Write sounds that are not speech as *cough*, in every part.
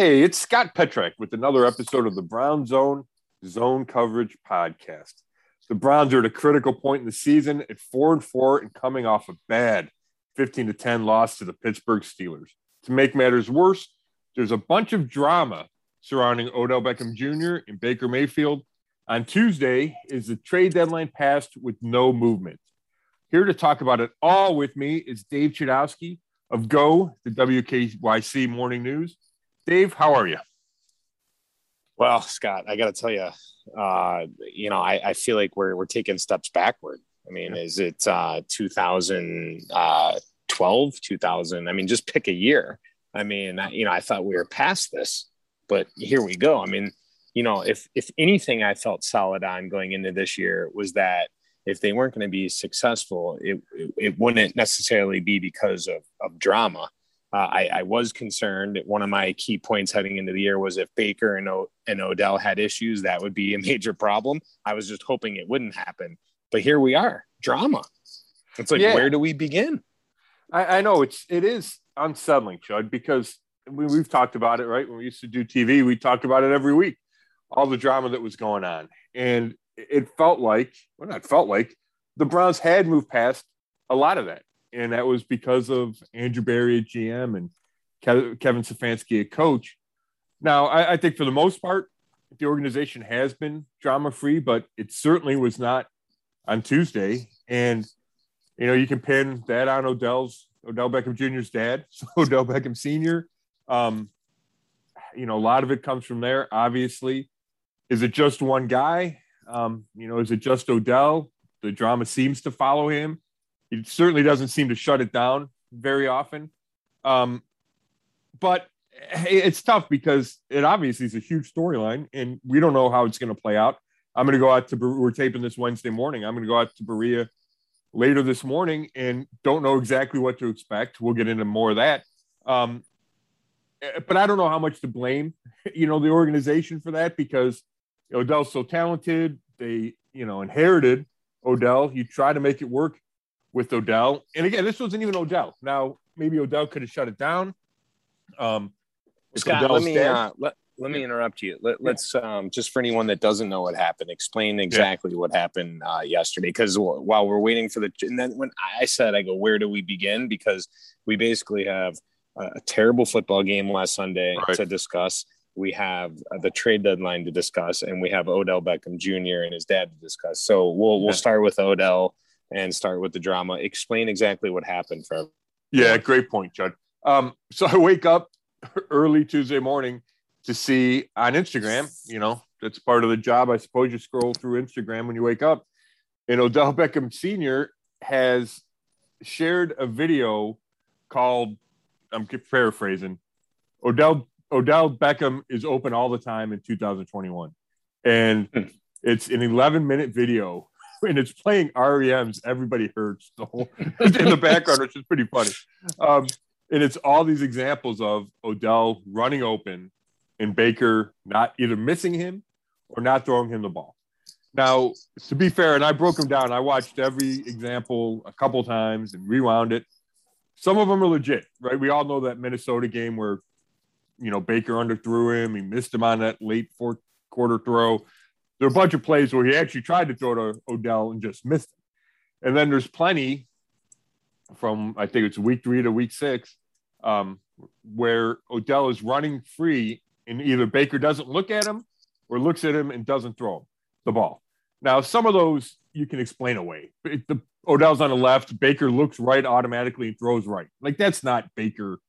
Hey, it's Scott Petrak with another episode of the Browns Zone Zone Coverage Podcast. The Browns are at a critical point in the season at four and four and coming off a bad 15 to 10 loss to the Pittsburgh Steelers. To make matters worse, there's a bunch of drama surrounding Odell Beckham Jr. and Baker Mayfield. On Tuesday is the trade deadline passed with no movement. Here to talk about it all with me is Dave Chudowski of Go, the WKYC Morning News. Dave, how are you? Well, Scott, I got to tell you, uh, you know, I, I, feel like we're we're taking steps backward. I mean, yeah. is it uh, 2012, 2000? I mean, just pick a year. I mean, you know, I thought we were past this, but here we go. I mean, you know, if if anything, I felt solid on going into this year was that if they weren't going to be successful, it, it, it wouldn't necessarily be because of of drama uh, I, I, was concerned. One of my key points heading into the year was if Baker and, o- and Odell had issues, that would be a *laughs* major problem. I was just hoping it wouldn't happen. But here we are, drama. It's like, yeah. where do we begin? I, I, know it's it is unsettling, Chud, because we, we've talked about it, right? When we used to do TV, we talked about it every week, all the drama that was going on, and it felt like, well, not felt like, the Browns had moved past a lot of that and that was because of Andrew Berry at GM and Kevin Stefanski at coach. Now, I, I think for the most part, the organization has been drama free, but it certainly was not on Tuesday. And you know, you can pin that on Odell's Odell Beckham Jr.'s dad, *laughs* so Odell Beckham Sr. Um, you know, a lot of it comes from there. Obviously, is it just one guy? Um, you know, is it just Odell? The drama seems to follow him. He certainly doesn't seem to shut it down very often. Um, but it's tough because it obviously is a huge storyline, and we don't know how it's going to play out. I'm going to go out to we're taping this Wednesday morning. I'm going to go out to Berea later this morning and don't know exactly what to expect. We'll get into more of that. Um, but I don't know how much to blame, *laughs* you know, the organization for that because Odell's so talented. They, you know, inherited Odell. You try to make it work with Odell. And again, this wasn't even Odell. Now, maybe Odell could have shut it down. Um, Scott, let me uh, let, let me interrupt you. Let, us um, just for anyone that doesn't know what happened, explain exactly yeah. what happened uh, yesterday. Because while we're waiting for the, and then when I said, I go, where do we begin? Because we basically have a, a terrible football game last Sunday right. to discuss. We have uh, the trade deadline to discuss, and we have Odell Beckham Jr. and his dad to discuss. So we'll we'll yeah. start with Odell and start with the drama. Explain exactly what happened for. Everyone. Yeah, great point, Chud. Um, so I wake up early Tuesday morning to see on Instagram. You know, that's part of the job, I suppose. You scroll through Instagram when you wake up, and Odell Beckham Sr. has shared a video called I'm paraphrasing. Odell Odell Beckham is open all the time in 2021, and hmm. it's an 11 minute video *laughs* and it's playing REM's "Everybody Hurts" the whole *laughs* in the background, which is pretty funny. Um, and it's all these examples of Odell running open and Baker not either missing him or not throwing him the ball. Now, to be fair, and I broke them down. I watched every example a couple times and rewound it. Some of them are legit, right? We all know that Minnesota game where, you know, Baker underthrew him. He missed him on that late fourth quarter throw there are a bunch of plays where he actually tried to throw to Odell and just missed it. And then there's plenty from I think it's week three to week six, um, where Odell is running free and either Baker doesn't look at him or looks at him and doesn't throw him the ball. Now, some of those you can explain away. The, Odell's on the left, Baker looks right automatically and throws right. Like that's not Baker,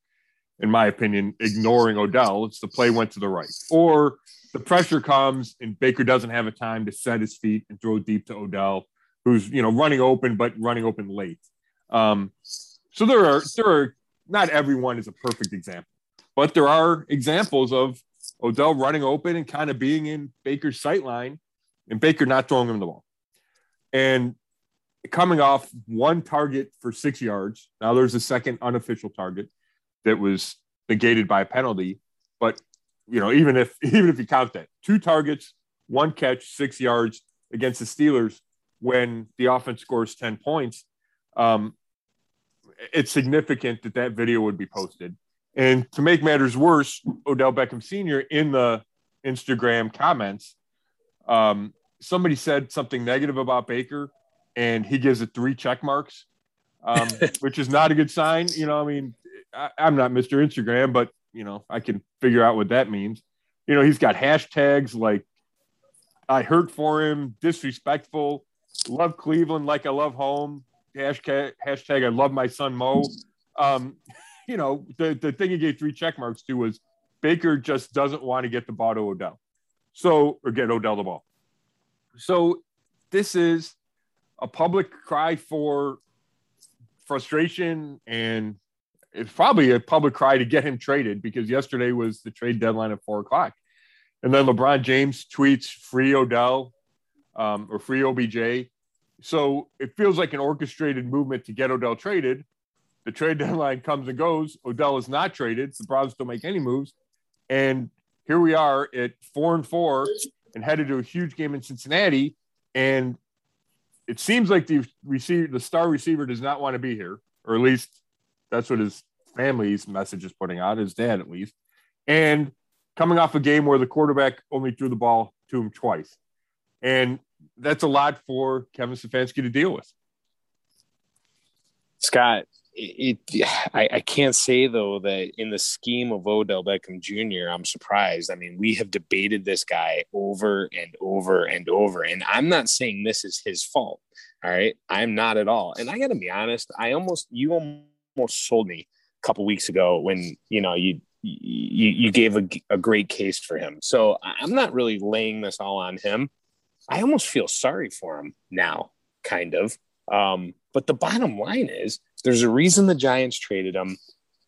in my opinion, ignoring Odell. It's the play went to the right. Or the pressure comes and Baker doesn't have a time to set his feet and throw deep to Odell, who's you know running open but running open late. Um, so there are there are not everyone is a perfect example, but there are examples of Odell running open and kind of being in Baker's sight line and Baker not throwing him the ball. And coming off one target for six yards. Now there's a second unofficial target that was negated by a penalty, but you know, even if *laughs* even if you count that, two targets, one catch, six yards against the Steelers when the offense scores 10 points, um, it's significant that that video would be posted. And to make matters worse, Odell Beckham Sr. in the Instagram comments, um, somebody said something negative about Baker, and he gives it three check marks, um, *laughs* which is not a good sign. You know, I mean, I, I'm not Mr. Instagram, but you know, I can figure out what that means. You know, he's got hashtags like I hurt for him, disrespectful, love Cleveland like I love home, hashtag, hashtag I love my son Mo. Um, *laughs* you know, the, the thing he gave three check marks to was Baker just doesn't want to get the ball to Odell. So, or get Odell the ball. So, this is a public cry for frustration and it's probably a public cry to get him traded because yesterday was the trade deadline at four o'clock. And then LeBron James tweets free Odell um, or free OBJ. So it feels like an orchestrated movement to get Odell traded. The trade *laughs* deadline comes and goes. Odell is not traded. The Browns don't make any moves. And here we are at four and four and headed to a huge game in Cincinnati. And it seems like the receiver, the star receiver does not want to be here, or at least that's what his family's message is putting out, his dad at least. And coming off a game where the quarterback only threw the ball to him twice. And that's a lot for Kevin Stefanski to deal with. Scott, it, it I, I, can't say though that in the scheme of Odell Beckham Jr., I'm surprised. I mean, we have debated this guy over and over and over, and I'm not saying this is his fault. All right, I'm not at all. And I got to be honest, I almost you almost sold me a couple weeks ago when you know you you, you gave a, a great case for him. So I'm not really laying this all on him. I almost feel sorry for him now, kind of. Um, but the bottom line is there's a reason the Giants traded him.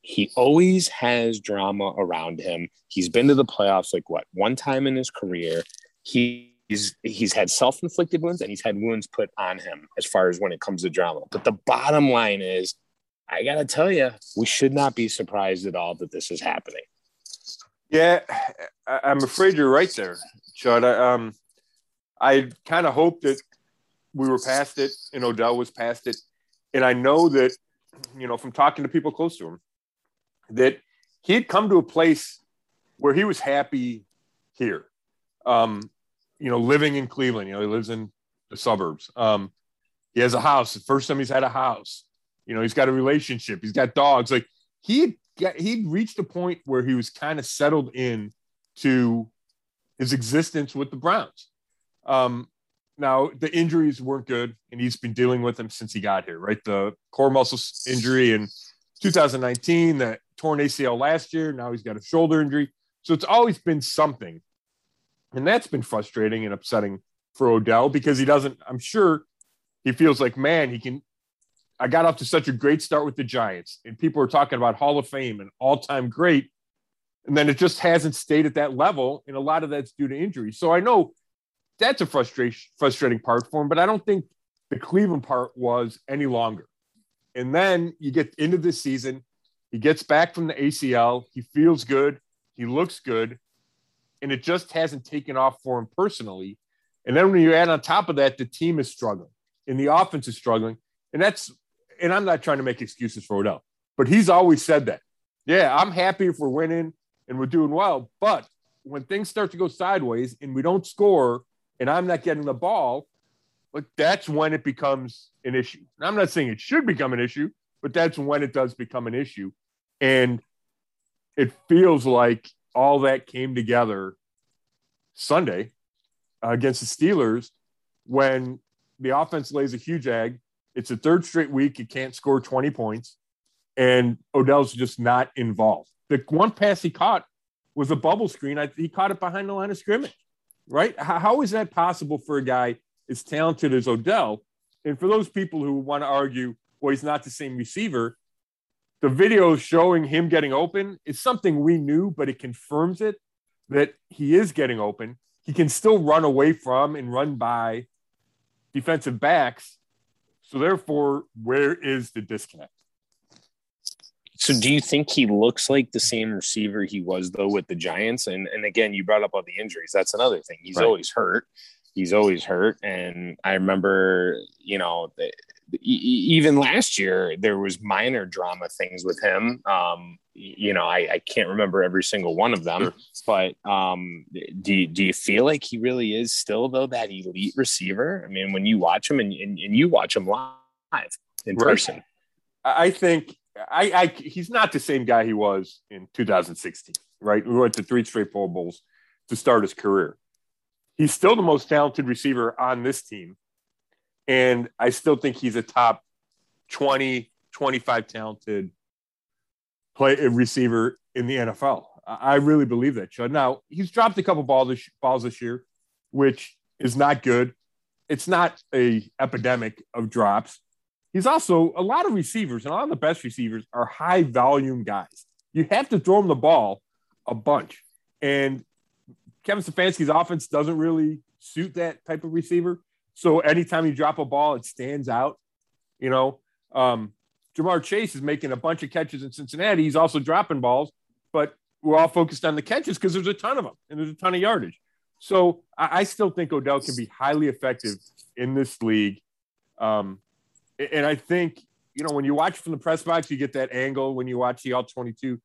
He always has drama around him. He's been to the playoffs like what one time in his career. He's he's had self-inflicted wounds and he's had wounds put on him as far as when it comes to drama. But the bottom line is I got to tell you, we should not be surprised at all that this is happening. Yeah, I'm afraid you're right there, Chud. I, um, I kind of hope that we were past it and Odell was past it. And I know that, you know, from talking to people close to him, that he had come to a place where he was happy here. Um, you know, living in Cleveland, you know, he lives in the suburbs. Um, he has a house. The first time he's had a house. You know, he's got a relationship. He's got dogs. Like he got, he'd reached a point where he was kind of settled in to his existence with the Browns. Um, now the injuries weren't good, and he's been dealing with them since he got here. Right, the core muscle injury in 2019, that torn ACL last year. Now he's got a shoulder injury. So it's always been something, and that's been frustrating and upsetting for Odell because he doesn't. I'm sure he feels like, man, he can I got off to such a great start with the Giants, and people are talking about Hall of Fame and all time great. And then it just hasn't stayed at that level. And a lot of that's due to injury. So I know that's a frustration, frustrating part for him, but I don't think the Cleveland part was any longer. And then you get into the season, he gets back from the ACL, he feels good, he looks good, and it just hasn't taken off for him personally. And then when you add on top of that, the team is struggling and the offense is struggling. And that's and I'm not trying to make excuses for Odell, but he's always said that. Yeah, I'm happy if we're winning and we're doing well, but when things start to go sideways and we don't score and I'm not getting the ball, like that's when it becomes an issue. And I'm not saying it should become an issue, but that's when it does become an issue. And it feels like all that came together Sunday uh, against the Steelers when the offense lays a huge egg it's a third straight week. You can't score 20 points, and Odell's just not involved. The one pass he caught was a bubble screen. I, he caught it behind the line of scrimmage, right? How, how is that possible for a guy as talented as Odell? And for those people who want to argue, well, he's not the same receiver, the video showing him getting open is something we knew, but it confirms it that he is getting open. He can still run away from and run by defensive backs so therefore, where is the disconnect? So do you think he looks like the same receiver he was though with the Giants? And and again, you brought up all the injuries. That's another thing. He's right. always hurt. He's always hurt. And I remember, you know, even last year there was minor drama things with him. Um, you know, I, I, can't remember every single one of them, but um, do do you feel like he really is still though that elite receiver? I mean, when you watch him and, and, and you watch him live in right. person, I think I, I he's not the same guy he was in 2016. Right, we went to three straight Pro Bowls to start his career. He's still the most talented receiver on this team and I still think he's a top 20, 25 talented play uh, receiver in the NFL. I really believe that, Chud. Now, he's dropped a couple balls this, balls this year, which is not good. It's not a epidemic of drops. He's also a lot of receivers, and a lot of the best receivers are high volume guys. You have to throw him the ball a bunch. And Kevin Stefanski's offense doesn't really suit that type of receiver. So anytime you drop a ball, it stands out. You know, um, Ja'Marr Chase is making a bunch of catches in Cincinnati. He's also dropping balls, but we're all focused on the catches because there's a ton of them and there's a ton of yardage. So I, I still think Odell can be highly effective in this league. Um, and I think, you know, when you watch from the press box, you get that angle. When you watch the all 22,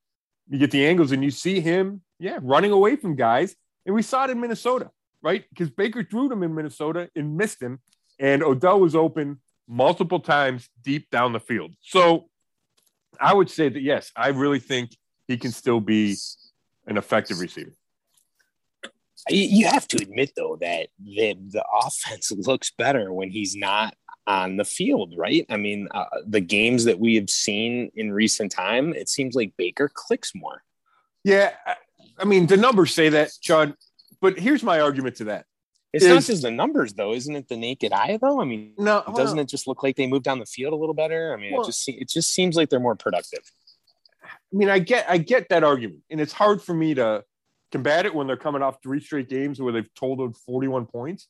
you get the angles and you see him, yeah, running away from guys. And we saw it in Minnesota right? Because Baker threw him in Minnesota and missed him, and Odell was open multiple times deep down the field. So I would say that yes, I really think he can still be an effective receiver. You have to admit though that the the offense *laughs* looks better when he's not on the field, right? I mean, uh, the games that we have seen in recent time, it seems like Baker clicks more. Yeah, I mean, the numbers say that, John but here's my argument to that. It's is, not just the numbers, though, isn't it? The naked eye, though. I mean, no, doesn't it just look like they moved down the field a little better? I mean, well, it just it just seems like they're more productive. I mean, I get I get that argument, and it's hard for me to combat it when they're coming off three straight games where they've totaled 41 points.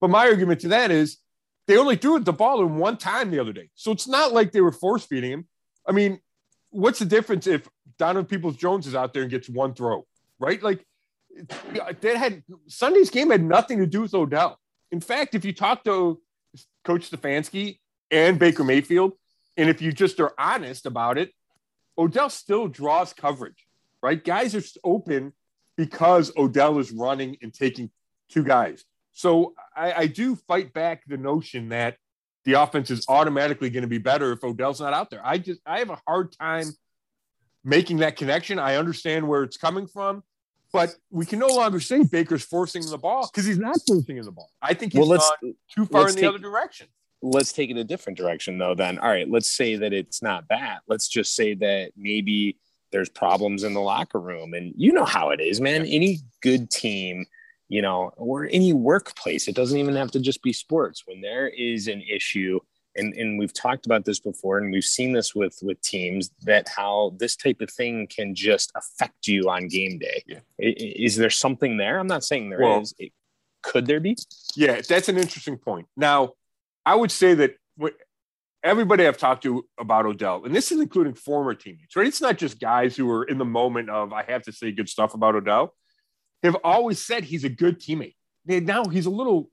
But my argument to that is they only threw the ball in one time the other day, so it's not like they were force feeding him. I mean, what's the difference if Donovan Peoples Jones is out there and gets one throw, right? Like that had Sunday's game had nothing to do with Odell. In fact, if you talk to Coach Stefanski and Baker Mayfield, and if you just are honest about it, Odell still draws coverage, right? Guys are open because Odell is running and taking two guys. So I, I do fight back the notion that the offense is automatically going to be better if Odell's not out there. I just I have a hard time making that connection. I understand where it's coming from. But we can no longer say Baker's forcing the ball because he's not forcing the ball. I think he's well, let's, gone too far in the take, other direction. Let's take it a different direction, though. Then, all right, let's say that it's not that. Let's just say that maybe there's problems in the locker room, and you know how it is, man. Any good team, you know, or any workplace, it doesn't even have to just be sports. When there is an issue and and we've talked about this before and we've seen this with with teams that how this type of thing can just affect you on game day. Yeah. is, is there something there? I'm not saying there well, is. It, could there be? Yeah that's an interesting point. Now i would say that everybody i've talked to about odell and this is including former teammates right? It's not just guys who are in the moment of i have to say good stuff about odell have always said he's a good teammate. Now he's a little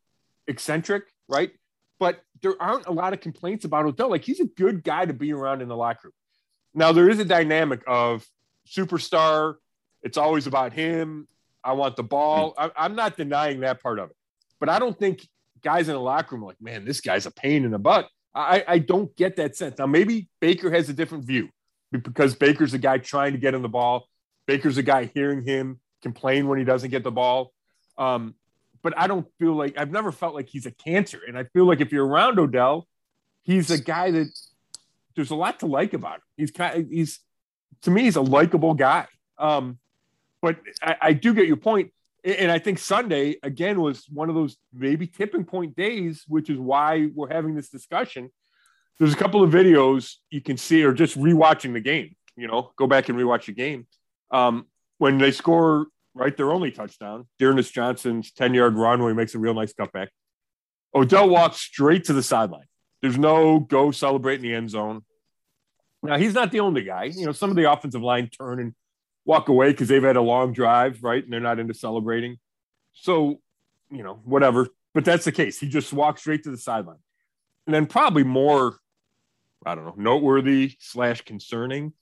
eccentric right? But there aren't a lot of complaints about Odell. Like he's a good guy to be around in the locker room. Now there is a dynamic of superstar. It's always about him. I want the ball. I, am not denying that part of it, but I don't think guys in the locker room are like, man, this guy's a pain in the butt. I, I don't get that sense. Now maybe Baker has a different view because Baker's a guy trying to get him the ball. Baker's a guy hearing him complain when he doesn't get the ball. Um, but I don't feel like I've never felt like he's a cancer. And I feel like if you're around Odell, he's a guy that there's a lot to like about him. He's kind of, he's to me, he's a likable guy. Um, but I, I do get your point. And I think Sunday again was one of those maybe tipping point days, which is why we're having this discussion. There's a couple of videos you can see, or just rewatching the game. You know, go back and rewatch the game. Um, when they score right? Their only touchdown. D'Ernest Johnson's 10 yard run where he makes a real nice cutback. Odell walks straight to the sideline. There's no go celebrate in the end zone. Now, he's not the only guy. You know, some of the offensive line turn and walk away because they've had a long drive, right? And they're not into celebrating. So, you know, whatever. But that's the case. He just walks straight to the sideline. and then probably more, I don't know, noteworthy slash concerning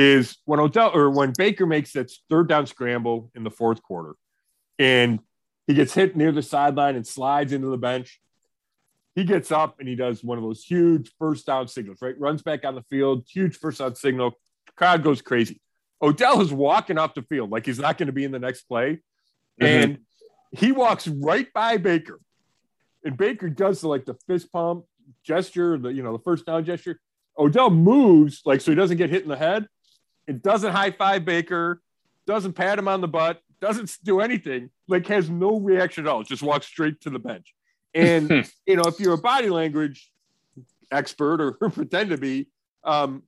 is when Odell or when Baker makes that third down scramble in the fourth quarter and he gets hit near the sideline and slides into the bench. He gets up and he does one of those huge first down signals, right? Runs back on the field, huge first down signal. Crowd goes crazy. Odell is walking off the field like he's not going to be in the next play. Mm-hmm. And he walks right by Baker. And Baker does the, like the fist pump gesture, the you know, the first down gesture. Odell moves like so he doesn't get hit in the head. It doesn't high five Baker, doesn't pat him on the butt, doesn't do anything, like has no reaction at all, just walks straight to the bench. And *laughs* you know, if you're a body language expert or, or *laughs* pretend to be, um,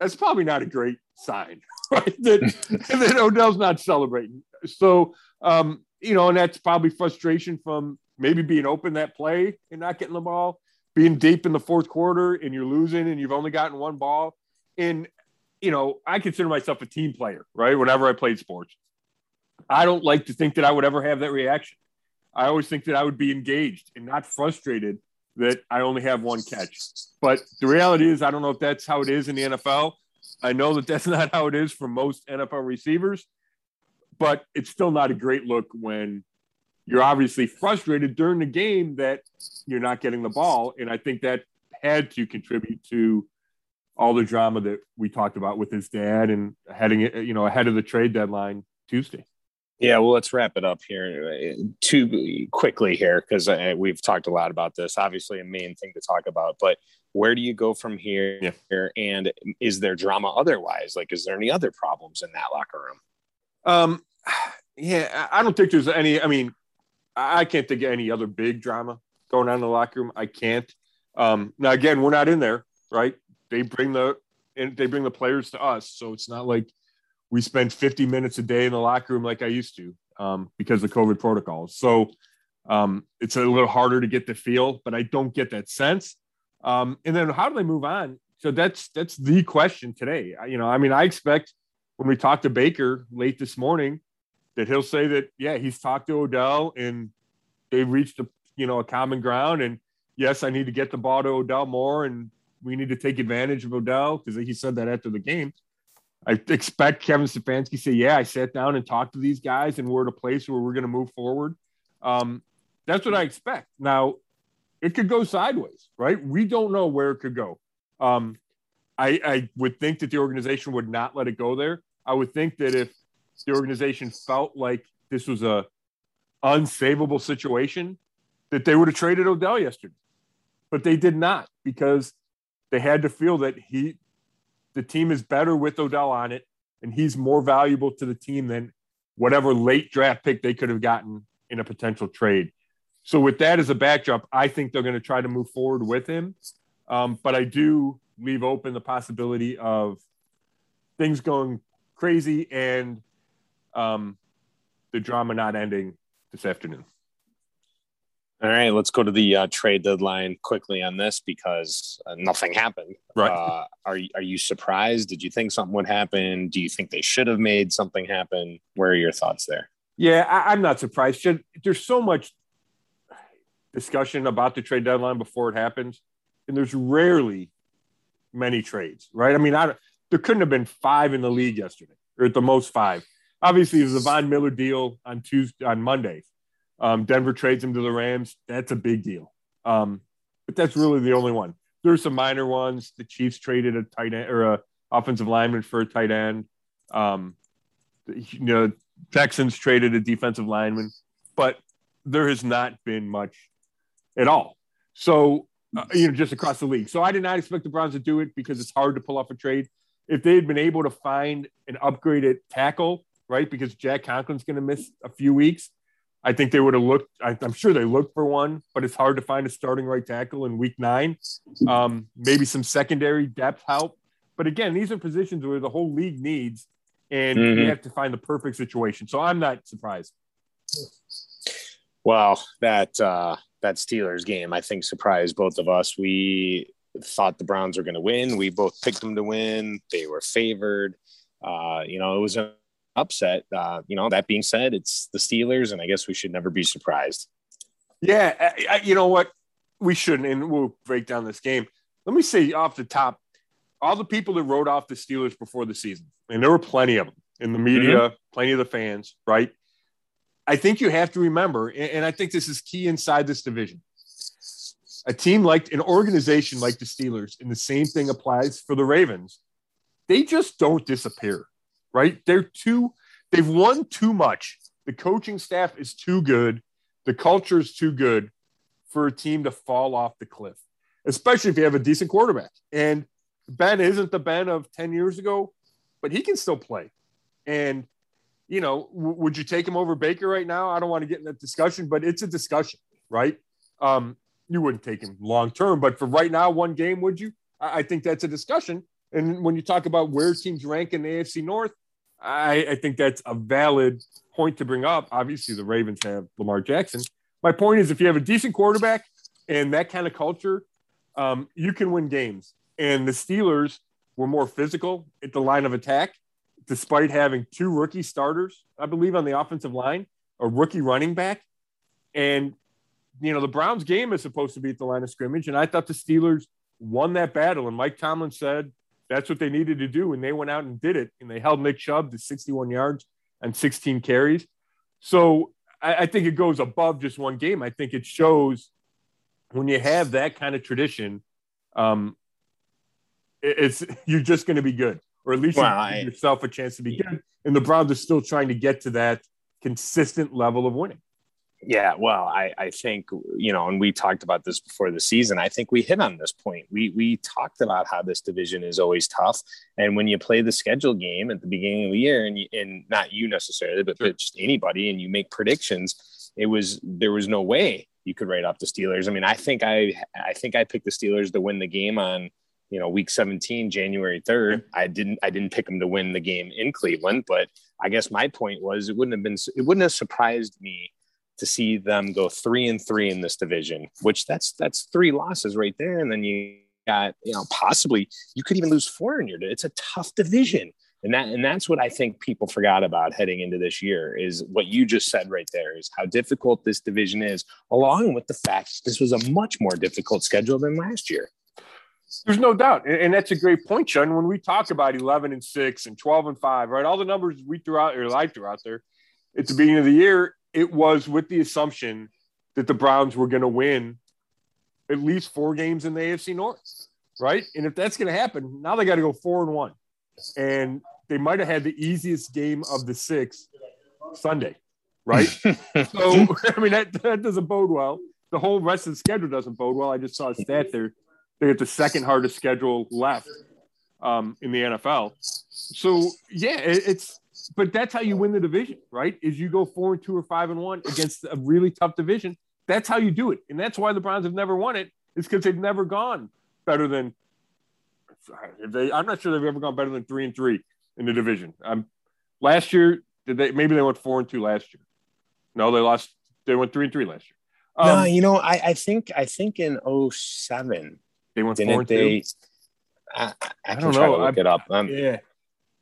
that's probably not a great sign, *laughs* right? That, that Odell's not celebrating. So, um, you know, and that's probably frustration from maybe being open that play and not getting the ball, being deep in the fourth quarter and you're losing and you've only gotten one ball. And, you know, I consider myself a team player, right? Whenever I played sports, I don't like to think that I would ever have that reaction. I always think that I would be engaged and not frustrated that I only have one catch. But the reality is, I don't know if that's how it is in the NFL. I know that that's *laughs* not how it is for most NFL receivers, but it's still not a great look when you're obviously frustrated during the game that you're not getting the ball. And I think that had to contribute to all the drama that we talked about with his dad and heading, it, you know, ahead of the trade deadline Tuesday. Yeah, well, let's wrap it up here too quickly here because uh, we've talked a lot about this. Obviously, a main thing to talk about, but where do you go from here? Yeah. And is there drama otherwise? Like, is there any other problems in that locker room? Um, yeah, I don't think there's any. I mean, I can't think of any other big drama going on in the locker room. I can't. Um, now, again, we're not in there, right? They bring the and they bring the players to us, so it's not like we spend 50 minutes a day in the locker room like I used to um, because of COVID protocols. So um, it's a little harder to get the feel, but I don't get that sense. Um, and then how do they move on? So that's that's the question today. You know, I mean, I expect when we talk to Baker late this morning that he'll say that yeah, he's talked to Odell and they've reached a you know a common ground. And yes, I need to get the ball to Odell more, and we need to take advantage of Odell because he said that after the game. I expect Kevin Stefanski say, "Yeah, I sat down and talked to these guys, and we're at a place where we're going to move forward." Um, that's what I expect. Now, it could go sideways, right? We don't know where it could go. Um, I, I would think that the organization would not let it go there. I would think that if the organization felt like this was a unsavable situation, that they would have traded Odell yesterday, but they did not because they had to feel that he the team is better with Odell on it, and he's more valuable to the team than whatever late draft pick they could have gotten in a potential trade. So, with that as a backdrop, I think they're going to try to move forward with him. Um, but I do leave open the possibility of things going crazy and um, the drama not ending this afternoon. All right, let's go to the uh, trade deadline quickly on this because uh, nothing happened. Right? Uh, are are you surprised? Did you think something would happen? Do you think they should have made something happen? Where are your thoughts there? Yeah, I, am not surprised. There's so much discussion about the trade deadline before it happens, and there's rarely many trades, right? I mean, I, there couldn't have been five in the league yesterday, or at the most five. Obviously, there's the Von Miller deal on Tuesday on Monday um, Denver trades him to the Rams. That's a big deal. Um, but that's really the only one. There's some minor ones. The Chiefs traded a tight end or a offensive lineman for a tight end. Um, you know, Texans traded a defensive lineman, but there has not been much at all. So, uh, you know, just across the league. So I did not expect the Browns to do it because it's hard to pull off a trade. If they had been able to find an upgraded tackle, right? Because Jack Conklin's going to miss a few weeks. I think they would have looked. I, am sure they looked for one, but it's hard to find a starting right tackle in week nine. Um, maybe some secondary depth help. But again, these are positions where the whole league needs, and mm-hmm. you have to find the perfect situation. So I'm not surprised. Well, that uh, that Steelers game, I think, surprised both of us. We thought the Browns were going to win. We both picked them to win. They were favored. Uh, you know, it was a upset. Uh, you know, that being said, it's the Steelers, and I guess we should never be surprised. Yeah, I, I, you know what? we shouldn't, and we'll break down this game. Let me say off the top, all the people that wrote off the Steelers before the season, and there were plenty of them in the media, mm-hmm. plenty of the fans, right? I think you have to remember, and I think this is key inside this division. A team like an organization like the Steelers, and the same thing applies for the Ravens, they just don't disappear, right? They're too, they've won too much. The coaching staff is too good. The culture is too good for a team to fall off the cliff, especially if you have a decent quarterback. And Ben isn't the Ben of 10 years ago, but he can still play. And, you know, w- would you take him over Baker right now? I don't want to get in that discussion, but it's a discussion, right? Um, you wouldn't take him long term, but for right now, one game, would you? I, I think that's a discussion. And when you talk about where teams rank in the AFC North, I, I think that's a valid point to bring up. Obviously, the Ravens have Lamar Jackson. My point is, if you have a decent quarterback and that kind of culture, um, you can win games. And the Steelers were more physical at the line of attack, despite having two rookie starters, I believe, on the offensive line, a rookie running back. And, you know, the Browns game is supposed to be at the line of scrimmage. And I thought the Steelers won that battle. And Mike Tomlin said that's what they needed to do. And they went out and did it. And they held Nick Chubb to 61 yards and 16 carries. So I, I think it goes above just one game. I think it shows when you have that kind of tradition, um, it, it's *laughs* you're just going to be good, or at least well, you give yourself a chance to be good. And the Browns are still trying to get to that consistent level of winning. Yeah, well, I, I think you know, and we talked about this before the season. I think we hit on this point. We we talked about how this division is always tough, and when you play the schedule game at the beginning of the year, and you, and not you necessarily, but, sure. just anybody, and you make predictions, it was there was no way you could write off the Steelers. I mean, I think I I think I picked the Steelers to win the game on you know week 17 january 3rd mm-hmm. i didn't i didn't pick them to win the game in cleveland but i guess my point was it wouldn't have been it wouldn't have surprised me to see them go three and three in this division, which that's that's three losses right there. And then you got, you know, possibly you could even lose four in your it's a tough division. And that and that's what I think people forgot about heading into this year is what you just said right there is how difficult this division is, along with the fact this was a much more difficult schedule than last year. There's no doubt. And, that's a great point, Sean. When we talk about 11 and 6 and 12 and 5, right? All the numbers we threw out or I threw out there at the beginning of the year, it was with the assumption that the Browns were going to win at least four games in the AFC North, right? And if that's going to happen, now they got to go four and one, and they might have had the easiest game of the six Sunday, right? *laughs* so *laughs* I mean that that doesn't bode well. The whole rest of the schedule doesn't bode well. I just saw a stat there. They get the second hardest schedule left um, in the NFL. So yeah, it, it's but that's how you win the division, right? Is you go four and two or five and one against a really tough division. That's how you do it, and that's why the Browns have never won it. Is because they've never gone better than. They, I'm not sure they've ever gone better than three and three in the division. Um, last year, did they? Maybe they went four and two last year. No, they lost. They went three and three last year. Um, no, you know, I, I think I think in 07, they went four and they, two. I, I, I don't know. look I, it up. Um, yeah,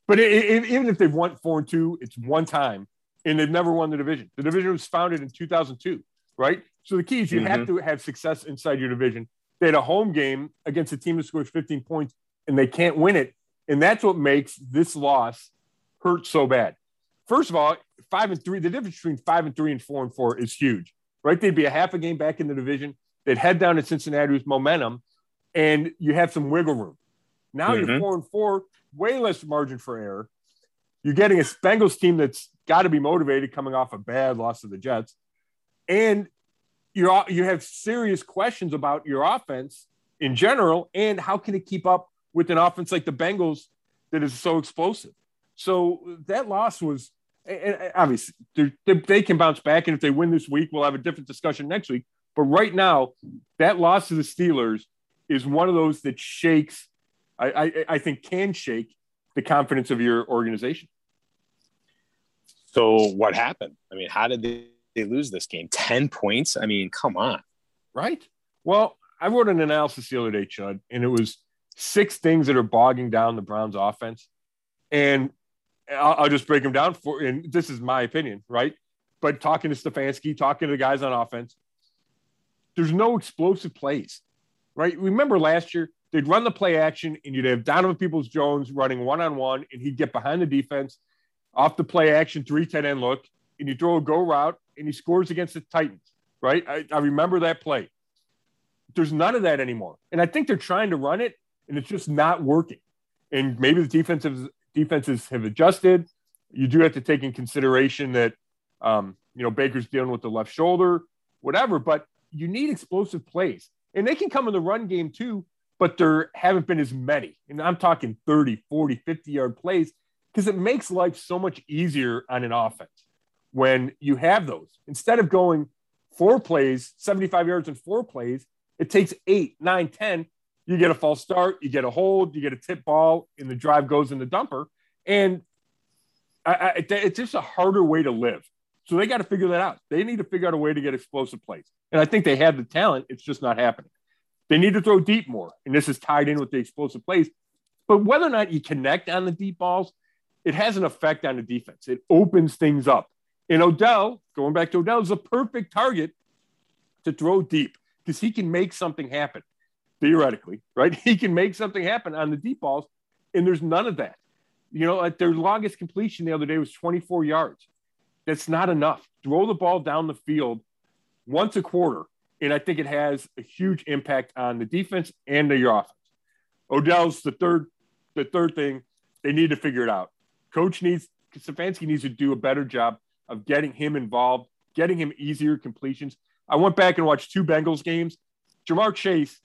but it, it, even if they've won four and two, it's one time, and they've never won the division. The division was founded in 2002, right? So the key is you mm-hmm. have to have success inside your division. They had a home game against a team that scores 15 points, and they can't win it, and that's what makes this loss hurt so bad. First of all, five and three, the difference between five and three and four and four is huge, right? They'd be a half a game back in the division. They'd head down to Cincinnati with momentum, and you have some wiggle room. Now mm-hmm. you're four and four way less margin for error. You're getting a Bengals team that's got to be motivated coming off a bad loss to the Jets. And you're, you have serious questions about your offense in general and how can it keep up with an offense like the Bengals that is so explosive. So that loss was, and obviously, they can bounce back. And if they win this week, we'll have a different discussion next week. But right now, that loss to the Steelers is one of those that shakes I, I, I think can shake the confidence of your organization. So what happened? I mean, how did they, they lose this game? 10 points? I mean, come on. Right. Well, I wrote an analysis the other day, Chud, and it was six things that are bogging down the Browns offense. And I'll, I'll just break them down for, and this is my opinion, right? But talking to Stefanski, talking to the guys on offense, there's no explosive plays, right? Remember last year, they'd run the play action and you'd have Donovan Peoples Jones running one on one, and he'd get behind the defense off the play action, three tight end look, and you throw a go route and he scores against the Titans, right? I, I remember that play. There's none of that anymore. And I think they're trying to run it and it's just not working. And maybe the defensive defenses have adjusted. You do have to take in consideration that um, you know Baker's dealing with the left shoulder, whatever. But you need explosive plays, and they can come in the run game too. But there haven't been as many, and I'm talking 30, 40, 50 yard plays because it makes life so much easier on an offense when you have those. Instead of going four plays, 75 yards in four plays, it takes eight, nine, 10 you get a false start, you get a hold, you get a tip ball, and the drive goes in the dumper. And I, I, it's just a harder way to live. So they got to figure that out. They need to figure out a way to get explosive plays. And I think they have the talent. It's just not happening. They need to throw deep more. And this is tied in with the explosive plays. But whether or not you connect on the deep balls, it has an effect on the defense. It opens things up. And Odell, going back to Odell, is a perfect target to throw deep because he can make something happen theoretically, right? *laughs* He can make something happen on the deep balls, and there's none of that. You know, like their longest completion the other day was 24 yards. That's not enough. Throw the ball down the field once a quarter, and I think it has a huge impact on the defense and the offense. Odell's the third, the third thing they need to figure it out. Coach needs Stefanski needs to do a better job of getting him involved, getting him easier completions. I went back and watched two Bengals games. Ja'Marr Chase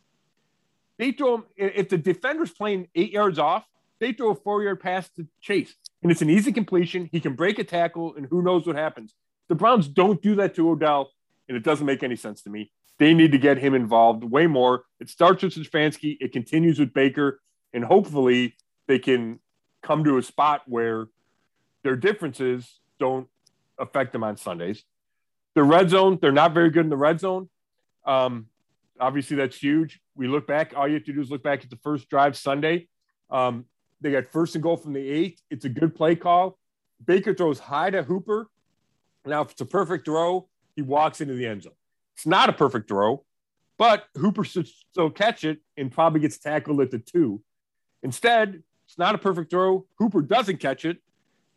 they throw him if the defender's playing eight yards off, they throw a four yard pass to Chase, and it's an easy completion. He can break a tackle, and who knows what happens. The Browns don't do that to Odell, and it doesn't make any sense to me. They need to get him involved way more. It starts with Stefanski, it continues with Baker, and hopefully they can come to a spot where their differences don't affect them on Sundays. The red zone, they're not very good in the red zone. Um, obviously, that's huge we look back. All you have to do is look back at the first drive Sunday. Um, they got first and goal from the eight. It's a good play call. Baker throws high to Hooper. Now, if it's a perfect throw, he walks into the end zone. It's not a perfect throw, but Hooper should still catch it and probably gets tackled at the two. Instead, it's not a perfect throw. Hooper doesn't catch it,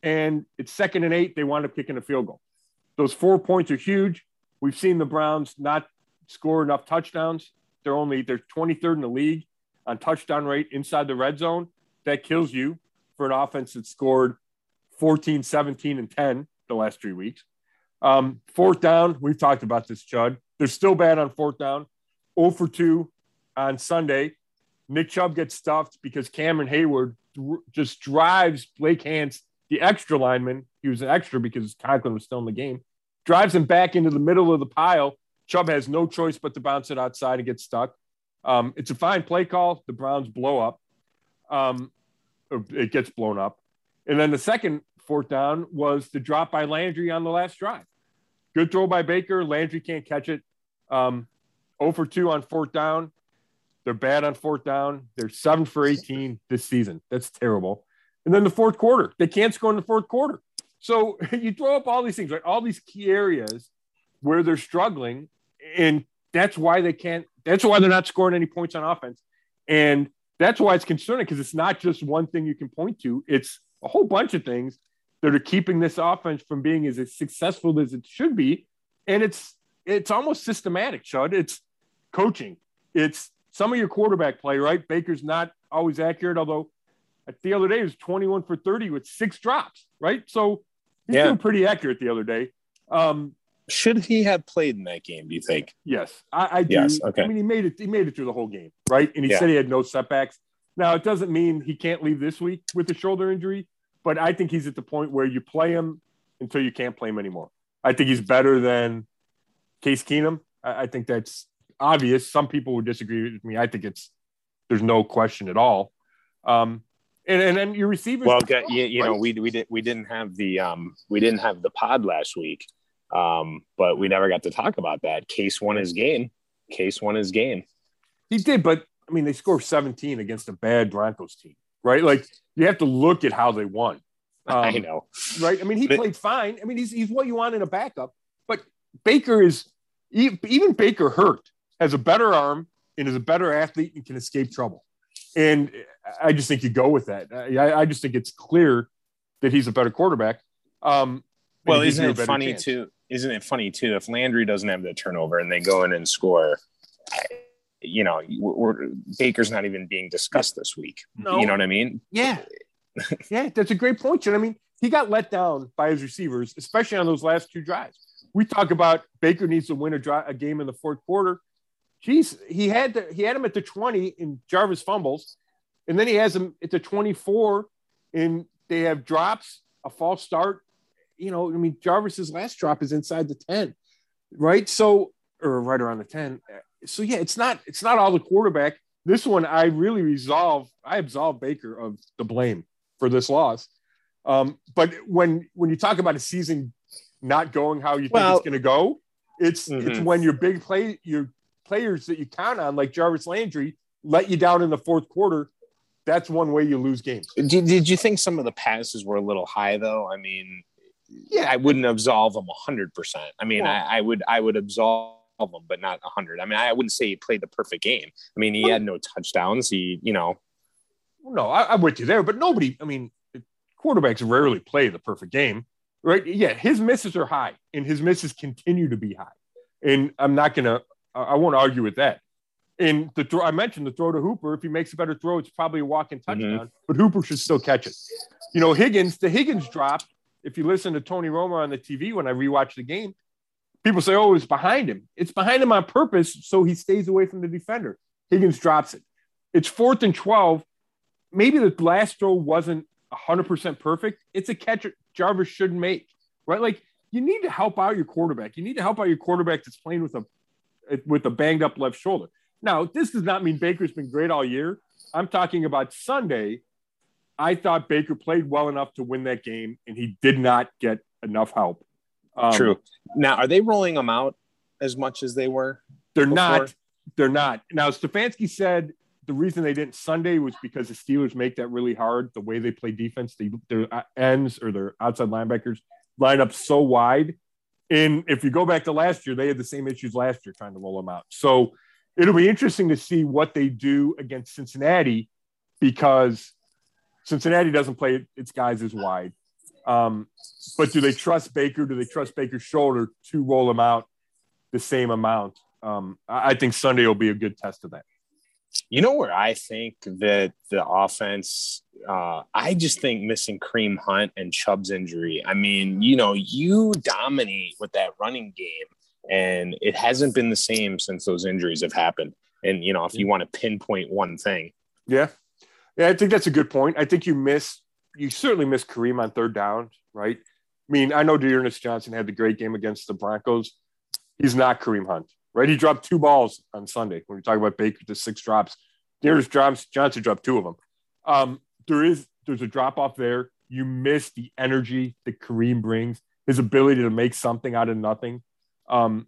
and it's second and eight. They wind up kicking a field goal. Those four points are huge. We've seen the Browns not score enough touchdowns they're only they're 23rd in the league on touchdown rate inside the red zone. That kills you for an offense that scored 14, 17, and 10 the last three weeks. Um, fourth down, we've talked about this, Chud. They're still bad on fourth down. 0 for 2 on Sunday. Nick Chubb gets stuffed because Cameron Heyward just drives Blake Hance, the extra lineman. He was an extra because Conklin was still in the game. Drives him back into the middle of the pile Chubb has no choice but to bounce it outside and get stuck. Um, it's a fine play call. The Browns blow up. Um, it gets blown up. And then the second fourth down was the drop by Landry on the last drive. Good throw by Baker. Landry can't catch it. Um, 0 for 2 on fourth down. They're bad on fourth down. They're 7 for 18 this season. That's terrible. And then the fourth quarter, they can't score in the fourth quarter. So *laughs* you throw up all these things, right? All these key areas where they're struggling and that's why they can't. That's why they're not scoring any points on offense, and that's why it's concerning because it's not just one thing you can point to. It's a whole bunch of things that are keeping this offense from being as successful as it should be, and it's it's almost systematic, Chud. It's coaching. It's some of your quarterback play, right? Baker's not always accurate, although the other day it was 21 for 30 with six drops, right? So he's yeah. pretty accurate the other day. Um, should he have played in that game? Do you think? Yes, I, I do. Yes, okay. I mean, he made it. He made it through the whole game, right? And he yeah. said he had no setbacks. Now, it doesn't mean he can't leave this week with a shoulder injury, but I think he's at the point where you play him until you can't play him anymore. I think he's better than Case Keenum. I, I think that's obvious. Some people would disagree with me. I think it's there's no question at all. Um, and, and then your receivers. Well, you, you know, we we did we didn't have the um we didn't have the pod last week. Um, but we never got to talk about that. Case won his game. Case won his game. He did, but I mean, they scored 17 against a bad Broncos team, right? Like you have to look at how they won. *laughs* Um, I know, right? I mean, he but, played fine. I mean, he's he's what you want in a backup. But Baker is even Baker hurt. has a better arm and is a better athlete and can escape trouble. And I just think you go with that. I, I just think it's clear that he's a better quarterback. Um, well, isn't it funny chance. too? Isn't it funny too? If Landry doesn't have the turnover and they go in and score, you know, we're, we're, Baker's not even being discussed this week. No. You know what I mean? Yeah, *laughs* yeah, that's a great point. John. I mean, he got let down by his receivers, especially on those last two drives. We talk about Baker needs to win a, drive, a game in the fourth quarter. Jeez, he had to, he had him at the 20 in Jarvis fumbles, and then he has him at the 24 and they have drops, a false start. You know, I mean, Jarvis's last drop is inside the 10, right? So, or right around the 10. So yeah, it's not it's not all the quarterback. This one, I really resolve, I absolve Baker of the blame for this loss. Um, but when when you talk about a season not going how you think it's going to go, it's mm-hmm. it's when your big play your players that you count on, like Jarvis Landry, let you down in the fourth quarter. That's one way you lose games. Did, did you think some of the passes were a little high though? I mean, yeah, I wouldn't absolve them hundred percent. I mean, yeah. I, I would I would absolve them, but not hundred. I mean, I wouldn't say he played the perfect game. I mean, he had no touchdowns. He, you know, no, I, am with you there, but nobody. I mean, quarterbacks rarely play the perfect game, right? Yeah, his misses are high, and his misses continue to be high, and I'm not gonna. I won't argue with that. And the throw I mentioned the throw to Hooper. If he makes a better throw, it's probably a walking mm-hmm. touchdown. Mm-hmm. But Hooper should still catch it. You know, Higgins. The Higgins drop. If you listen to Tony Romo on the TV when I rewatch the game, people say, "Oh, it's behind him." It's behind him on purpose, so he stays away from the defender. Higgins drops it. It's fourth and twelve maybe the last throw wasn't 100% perfect. It's a catch Jarvis should make, right? Like you need to help out your quarterback. You need to help out your quarterback that's playing with a with a banged up left shoulder. Now, this does not mean Baker's been great all year. I'm talking about Sunday. I thought Baker played well enough to win that game, and he did not get enough help. Um, True. Now, are they rolling them out as much as they were? They're before? not. They're not. Now, Stefanski said the reason they didn't Sunday was because the Steelers make that really hard. The way they play defense, they, their ends or their outside linebackers line up so wide. And if you go back to last year, they had the same issues last year trying to roll them out. So it'll be interesting to see what they do against Cincinnati because Cincinnati doesn't play its guys as wide. Um, but do they trust Baker? Do they trust Baker's shoulder to roll them out the same amount? Um, I think Sunday will be a good test of that. You know where I think that the offense, uh, I just think missing Kareem Hunt and Chubb's injury. I mean, you know, you dominate with that running game, and it hasn't been the same since those injuries have happened. And you know, if you want to pinpoint one thing, yeah, yeah, I think that's a good point. I think you miss, you certainly miss Kareem on third down, right? I mean, I know D'Ernest Johnson had the great game against the Broncos. He's not Kareem Hunt right? He dropped two balls on Sunday. When we talk about Baker, the six drops, drops. Johnson dropped two of them. Um, there is there's a drop off there. You miss the energy that Kareem brings, his ability to make something out of nothing. Um,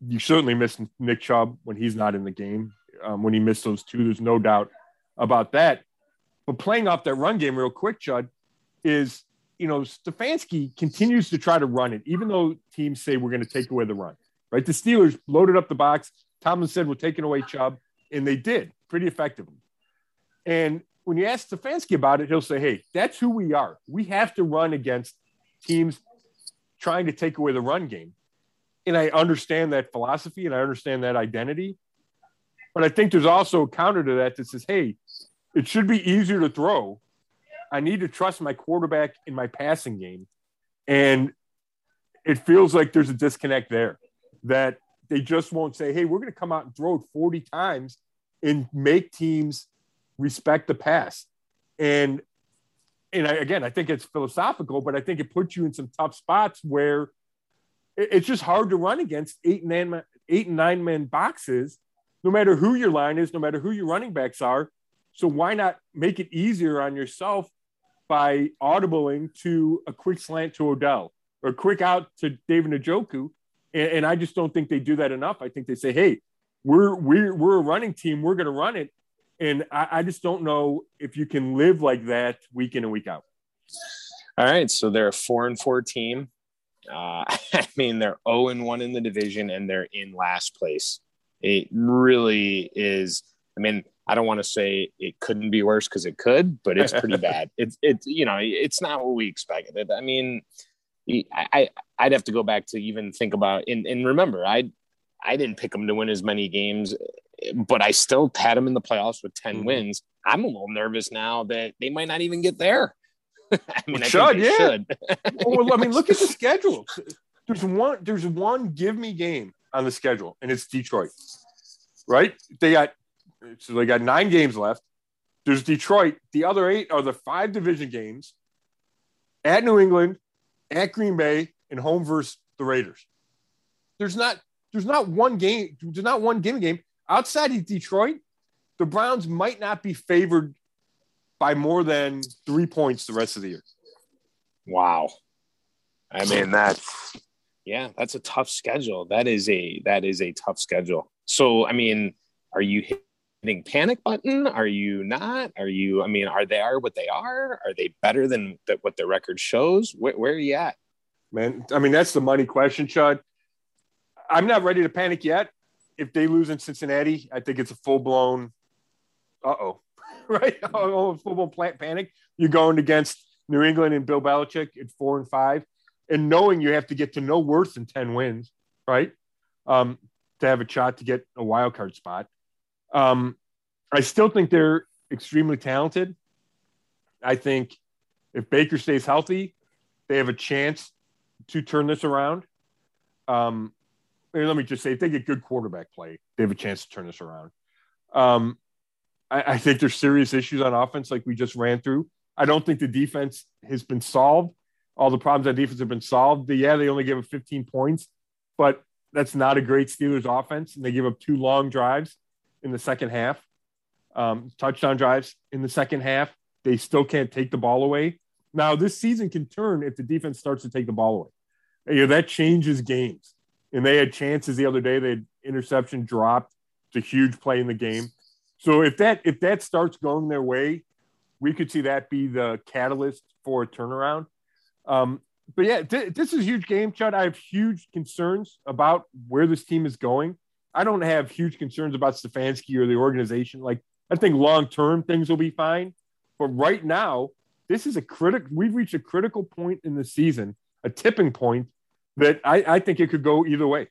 you certainly miss Nick Chubb when he's not in the game. Um, when he missed those two, there's no doubt about that. But playing off that run game real quick, Chud, is you know Stefanski continues to try to run it, even though teams say we're going to take away the run right? The Steelers loaded up the box. Tomlin said, we're taking away Chubb, and they did pretty effectively. And when you ask Stefanski about it, he'll say, hey, that's who we are. We have to run against teams trying to take away the run game. And I understand that philosophy and I understand that identity. But I think there's also a counter to that that says, hey, it should be easier to throw. I need to trust my quarterback in my passing game. And it feels like there's a disconnect there that they just won't say, hey, we're going to come out and throw it 40 times and make teams respect the pass. And and I, again, I think it's philosophical, but I think it puts you in some tough spots where it's just hard to run against eight and nine, eight and nine man boxes, no matter who your line is, no matter who your running backs are. So why not make it easier on yourself by audibling to a quick slant to Odell or quick out to David Njoku and, and I just don't think they do that enough. I think they say, hey, we're we're we're a running team, we're going to run it, and I, I just don't know if you can live like that week in and week out. All right, so they're a four and four team. Uh, *laughs* I mean, they're zero oh and one in the division, and they're in last place. It really is. I mean, I don't want to say it couldn't be worse because it could, but it's pretty *laughs* bad. It's it's you know it's not what we expected. I mean, I I'd have to go back to even think about and, and remember I I didn't pick them to win as many games, but I still had them in the playoffs with 10 mm-hmm. wins. I'm a little nervous now that they might not even get there. *laughs* I mean, well, should, yeah. Should. well, I mean, look at the *laughs* schedule. There's one, there's one give me game on the schedule, and it's Detroit. Right? They got so they got nine games left. There's Detroit. The other eight are the five division games at New England, at Green Bay, and home versus the Raiders. There's not there's not one game. There's not one game game outside of Detroit. The Browns might not be favored by more than three points the rest of the year. Wow. I mean that's yeah, that's a tough schedule. That is a that is a tough schedule. So I mean, are you hitting panic button? Are you not? Are you? I mean, are they are what they are? Are they better than what the record shows? Where, where are you at? Man, I mean that's the money question, Chud. I'm not ready to panic yet. If they lose in Cincinnati, I think it's a full blown. Uh oh, right? Oh, full blown panic. You're going against New England and Bill Belichick at four and five, and knowing you have to get to no worse than ten wins, right? Um, to have a shot to get a wild card spot. Um, I still think they're extremely talented. I think if Baker stays healthy, they have a chance to turn this around. Um, let me just say, if they get good quarterback play, they have a chance to turn this around. Um, I, I, think there's serious issues on offense, like we just ran through. I don't think the defense has been solved. All the problems on defense have been solved. Yeah, they only gave up 15 points, but that's not a great Steelers offense, and they give up two long drives in the second half, um, touchdown drives in the second half. They still can't take the ball away. Now, this season can turn if the defense starts to take the ball away. You know, that changes games. And they had chances the other day. They had interception dropped. It's a huge play in the game. So if that if that starts going their way, we could see that be the catalyst for a turnaround. Um, but yeah, th- this is a huge game, Chud. I have huge concerns about where this team is going. I don't have huge concerns about Stefanski or the organization. Like, I think long term things will be fine. But right now, this is a critical, we've reached a critical point in the season, a tipping point that I, I think it could go either way.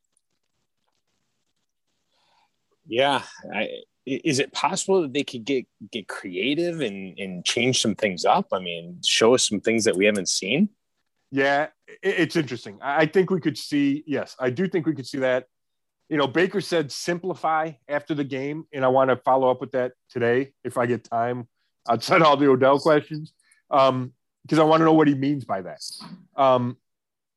Yeah. I, is it possible that they could get get creative and, and change some things up? I mean, show us some things that we haven't seen. Yeah, it's interesting. I think we could see. Yes, I do think we could see that you know, Baker said simplify after the game, and I want to follow up with that today if I get time outside all the Odell questions, because um, I want to know what he means by that. Um,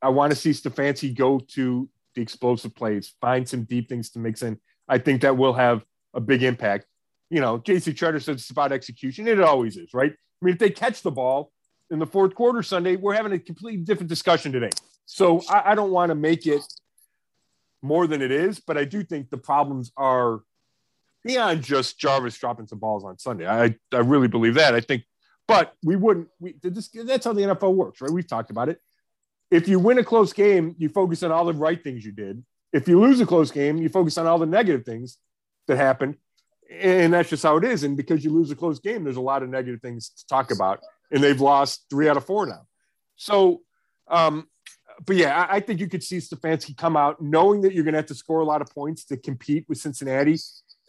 I want to see Stefanski go to the explosive plays, find some deep things to mix in. I think that will have a big impact. You know, JC Tretter says it's about execution. It always is, right? I mean, if they catch the ball in the fourth quarter Sunday, we're having a completely different discussion today. So I, I don't want to make it more than it is, but I do think the problems are beyond just Jarvis dropping some balls on Sunday. I, I really believe that. I think, but we wouldn't, we, this, that's how the NFL works, right? We've talked about it. If you win a close game, you focus on all the right things you did. If you lose a close game, you focus on all the negative things that happened. And that's just how it is. And because you lose a close game, there's a lot of negative things to talk about. And they've lost three out of four now. So, um, but yeah, I, I, think you could see Stefanski come out knowing that you're going to have to score a lot of points to compete with Cincinnati.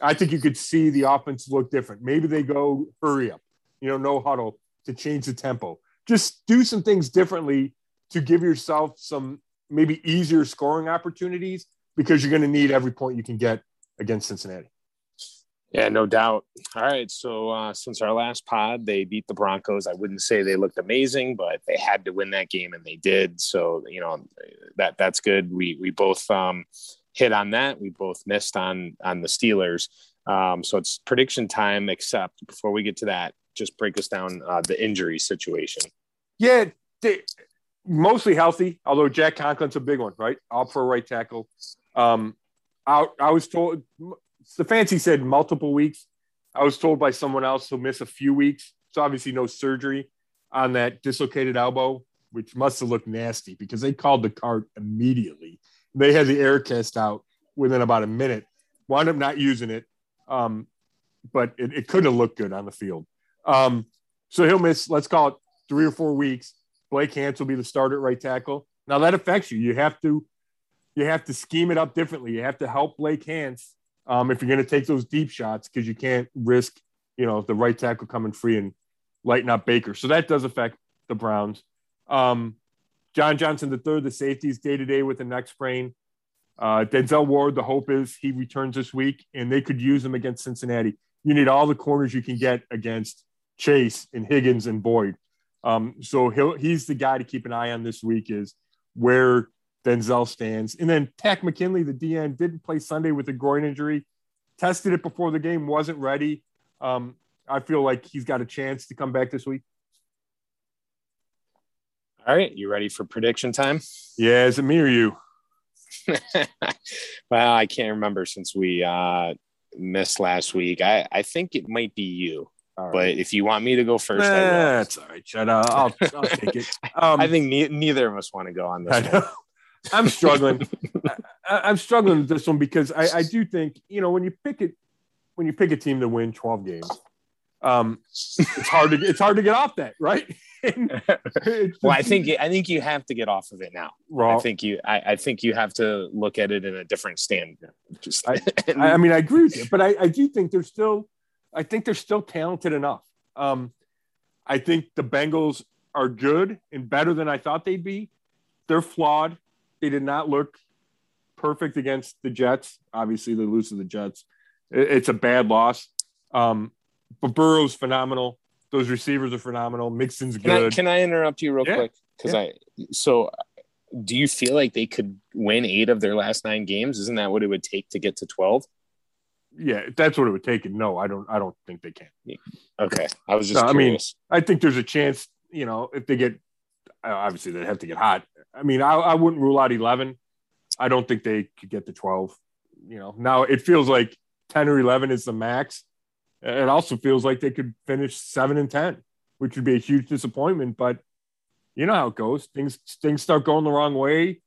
I think you could see the offense look different. Maybe they go hurry up, you know, no huddle to change the tempo. Just do some things differently to give yourself some maybe easier scoring opportunities because you're going to need every point you can get against Cincinnati. Yeah, no doubt. All right. So uh, since our last pod, they beat the Broncos. I wouldn't say they looked amazing, but they had to win that game, and they did. So you know that that's good. We we both um, hit on that. We both missed on on the Steelers. Um, so it's prediction time. Except before we get to that, just break us down uh, the injury situation. Yeah, they, mostly healthy. Although Jack Conklin's a big one, right? All pro right tackle. Um, I, I was told Stefanski said multiple weeks. I was told by someone else he'll miss a few weeks. So obviously no surgery on that dislocated elbow, which must have looked nasty because they called the cart immediately. They had the air test out within about a minute. wound up not using it, um, but it, it couldn't have looked good on the field. Um, so he'll miss, let's call it three or four weeks. Blake Hance will be the starter at right tackle. Now that affects you. You have to you have to scheme it up differently. You have to help Blake Hance um, if you're going to take those deep shots because you can't risk you know the right tackle coming free and lighten up Baker. So that does affect the Browns. Um, John Johnson, the third, the safeties day to day with the neck sprain. Uh, Denzel Ward, the hope is he returns this week and they could use him against Cincinnati. You need all the corners you can get against Chase and Higgins and Boyd. Um, so he's the guy to keep an eye on this week is where Denzel stands. And then Takk McKinley, the DN, didn't play Sunday with a groin injury, tested it before the game, wasn't ready. Um, I feel like he's got a chance to come back this week. All right, you ready for prediction time? Yeah, is it me or you? *laughs* well, I can't remember since we uh, missed last week. I, I think it might be you. Right. But if you want me to go first, nah, that's all right. Shut up. I'll, I'll take it. *laughs* Um, I think ne- neither of us want to go on this. I'm *laughs* struggling. *laughs* I, am struggling with this one because I, I, do think you know when you pick it when you pick a team to win 12 games, um, it's hard to it's hard to get off that, right? *laughs* well, I think I think you have to get off of it now. Well, I think you I, I, think you have to look at it in a different stand. Just I, I mean, I agree with you, but I, I do think they're still I think they're still talented enough. Um, I think the Bengals are good and better than I thought they'd be. They're flawed. They did not look perfect against the Jets. Obviously, they lose to the Jets. It's a bad loss. Um, but Burrow's phenomenal. Those receivers are phenomenal. Mixon's good. Can I, can I interrupt you real yeah. quick? Because yeah. I so do you feel like they could win eight of their last nine games? Isn't that what it would take to get to twelve? Yeah, that's what it would take. And no, I don't. I don't think they can. Okay, I was just. No, I mean, I think there's a chance. You know, if they get, Uh, obviously they'd have to get hot. I mean, I, I wouldn't rule out eleven. I don't think they could get to twelve. You know, now it feels like ten or eleven is the max. It also feels like they could finish seven and ten, which would be a huge disappointment. But you know how it goes. Things things start going the wrong way.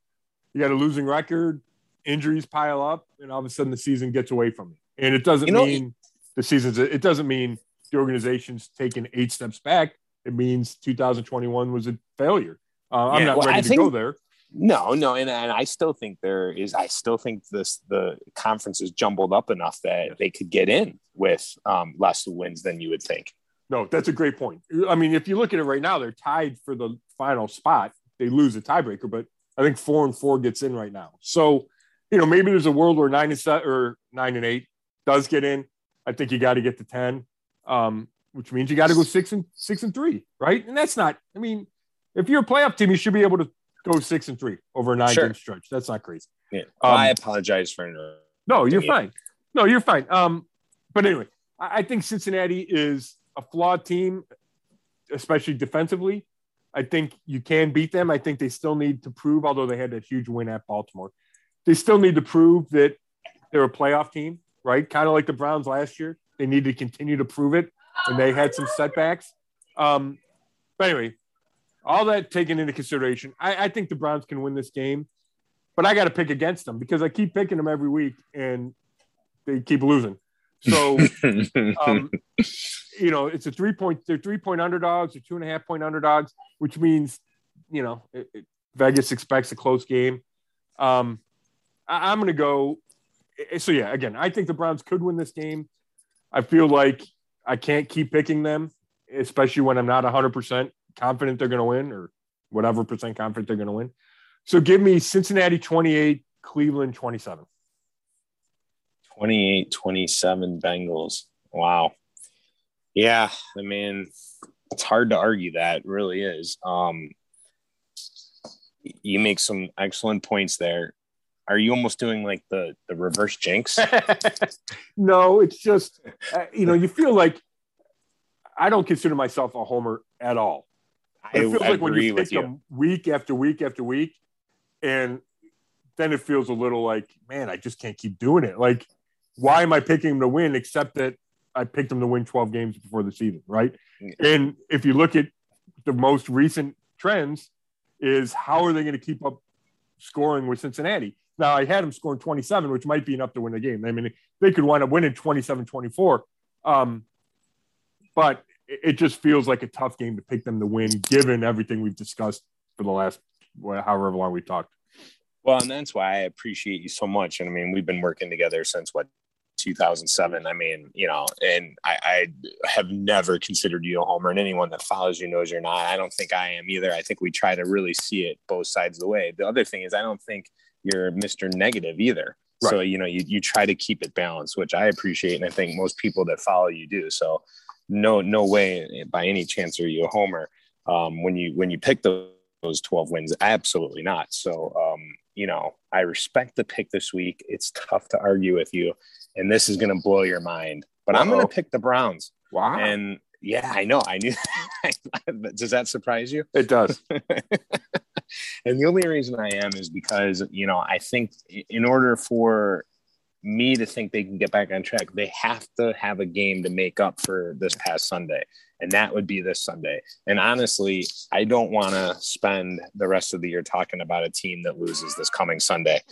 You got a losing record, injuries pile up, and all of a sudden the season gets away from you. And it doesn't you know, mean the season's. It doesn't mean the organization's taken eight steps back. It means 2021 was a failure. Uh, I'm not well, ready I to think, go there. No, no, and, and I still think there is. I still think this the conference is jumbled up enough that yes. they could get in with um, less wins than you would think. No, that's a great point. I mean, if you look at it right now, they're tied for the final spot. They lose a tiebreaker, but I think four and four gets in right now. So, you know, maybe there's a world where nine and seven or nine and eight does get in. I think you got to get to ten, um, which means you got to go six and six and three, right? And that's not. I mean, if you're a playoff team, you should be able to go six and three over a nine sure. game stretch. That's not crazy. Yeah. Um, I apologize for no. You're fine. No, you're fine. Um, but anyway, I, I think Cincinnati is a flawed team, especially defensively. I think you can beat them. I think they still need to prove, although they had that huge win at Baltimore, they still need to prove that they're a playoff team, right? Kind of like the Browns last year. They need to continue to prove it, and they had some setbacks. Um, but anyway, all that taken into consideration, I, I think the Browns can win this game, but I got to pick against them because I keep picking them every week and they keep losing. So, *laughs* um, you know, it's a three point, they're three point underdogs or two and a half point underdogs, which means, you know, it, it, Vegas expects a close game. Um, I, I'm going to go. So, yeah, again, I think the Browns could win this game. I feel like I can't keep picking them, especially when I'm not 100% confident they're going to win or whatever percent confident they're going to win. So give me Cincinnati 28, Cleveland 27. 28 27 Bengals. Wow. Yeah, I mean, it's hard to argue that, it really is. Um, you make some excellent points there. Are you almost doing like the the reverse jinx? *laughs* no, it's just uh, you know you feel like I don't consider myself a homer at all. It feels like when you pick them week after week after week, and then it feels a little like, man, I just can't keep doing it. Like, why am I picking them to win except that I picked them to win 12 games before the season, right? And if you look at the most recent trends, is how are they going to keep up scoring with Cincinnati? Now I had them scoring 27, which might be enough to win the game. I mean, they could wind up winning 27 24. Um, but it just feels like a tough game to pick them to win, given everything we've discussed for the last however long we talked. Well, and that's why I appreciate you so much. And I mean, we've been working together since what 2007. I mean, you know, and I, I, have never considered you a homer, and anyone that follows you knows you're not. I don't think I am either. I think we try to really see it both sides of the way. The other thing is, I don't think you're Mr. Negative either. Right. So, you know, you, you try to keep it balanced, which I appreciate. And I think most people that follow you do. So, no, no way by any chance are you a homer. Um, when you, when you pick the, those 12 wins, absolutely not. So, um, you know, I respect the pick this week. It's tough to argue with you and this is going to blow your mind. But Uh-oh. I'm going to pick the Browns. Wow. And yeah, I know. I knew. *laughs* does that surprise you? It does. *laughs* and the only reason I am is because, you know, I think in order for me to think they can get back on track, they have to have a game to make up for this past Sunday. And that would be this Sunday. And honestly, I don't want to spend the rest of the year talking about a team that loses this coming Sunday.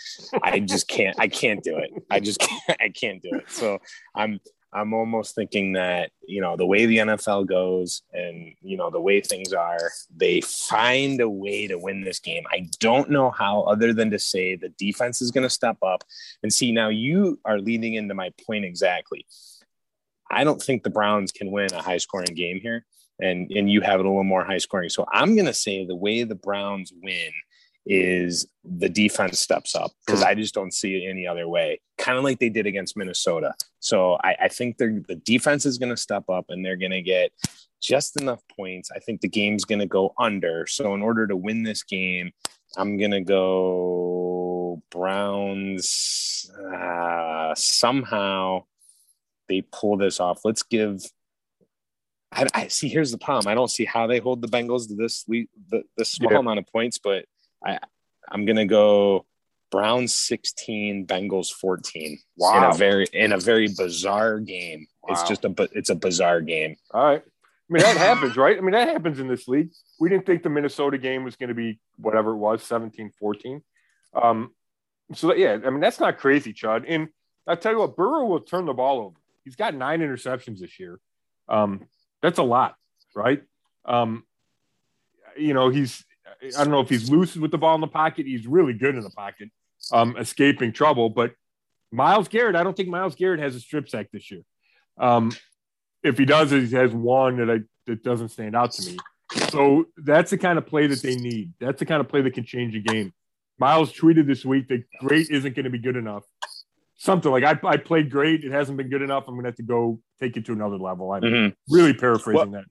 I just can't, I can't do it. I just can't, I can't do it. So I'm, I'm almost thinking that, you know, the way the NFL goes and, you know, the way things are, they find a way to win this game. I don't know how, other than to say the defense is going to step up. And see, now you are leading into my point exactly. I don't think the Browns can win a high scoring game here. And, and you have it a little more high scoring. So I'm going to say the way the Browns win is the defense steps up because I just don't see it any other way. Kind of like they did against Minnesota. So I, I think they're the defense is going to step up and they're going to get just enough points. I think the game's going to go under. So in order to win this game, I'm going to go Browns. Uh, somehow they pull this off. Let's give. I, I, see. Here's the problem. I don't see how they hold the Bengals to this the, this small yeah. amount of points, but I I'm gonna go Browns 16, Bengals 14. Wow. In a very in a very bizarre game. Wow. It's just a it's a bizarre game. All right. I mean that happens, right? I mean that happens in this league. We didn't think the Minnesota game was going to be whatever it was, 17-14. Um so yeah, I mean that's not crazy, Chud. And I tell you what, Burrow will turn the ball over. He's got nine interceptions this year. Um, that's a lot, right? Um, you know, he's I don't know if he's loose with the ball in the pocket. He's really good in the pocket, um, escaping trouble. But Myles Garrett, I don't think Myles Garrett has a strip sack this year. Um, if he does, he has one that I that doesn't stand out to me. So that's the kind of play that they need. That's the kind of play that can change a game. Myles tweeted this week that great isn't going to be good enough. Something like I, I played great. It hasn't been good enough. I'm going to have to go take it to another level. I'm mm-hmm. really paraphrasing well, that.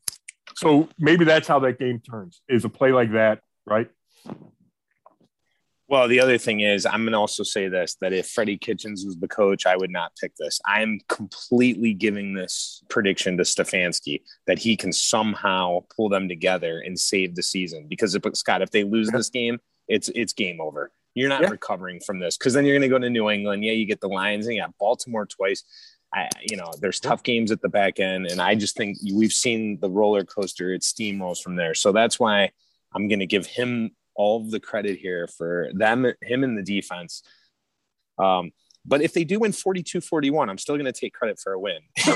So maybe that's how that game turns is a play like that right? Well, the other thing is, I'm going to also say this that if Freddie Kitchens was the coach, I would not pick this. I'm completely giving this prediction to Stefanski that he can somehow pull them together and save the season. Because, if, Scott, if they lose this game, it's it's game over. You're not yeah. recovering from this because then you're going to go to New England. Yeah, you get the Lions and you got Baltimore twice. I, you know, there's tough games at the back end, and I just think we've seen the roller coaster. It steamrolls from there. So that's why I'm going to give him all the credit here for them, him in the defense. Um, but if they do win 42 41, I'm still going to take credit for a win. *laughs*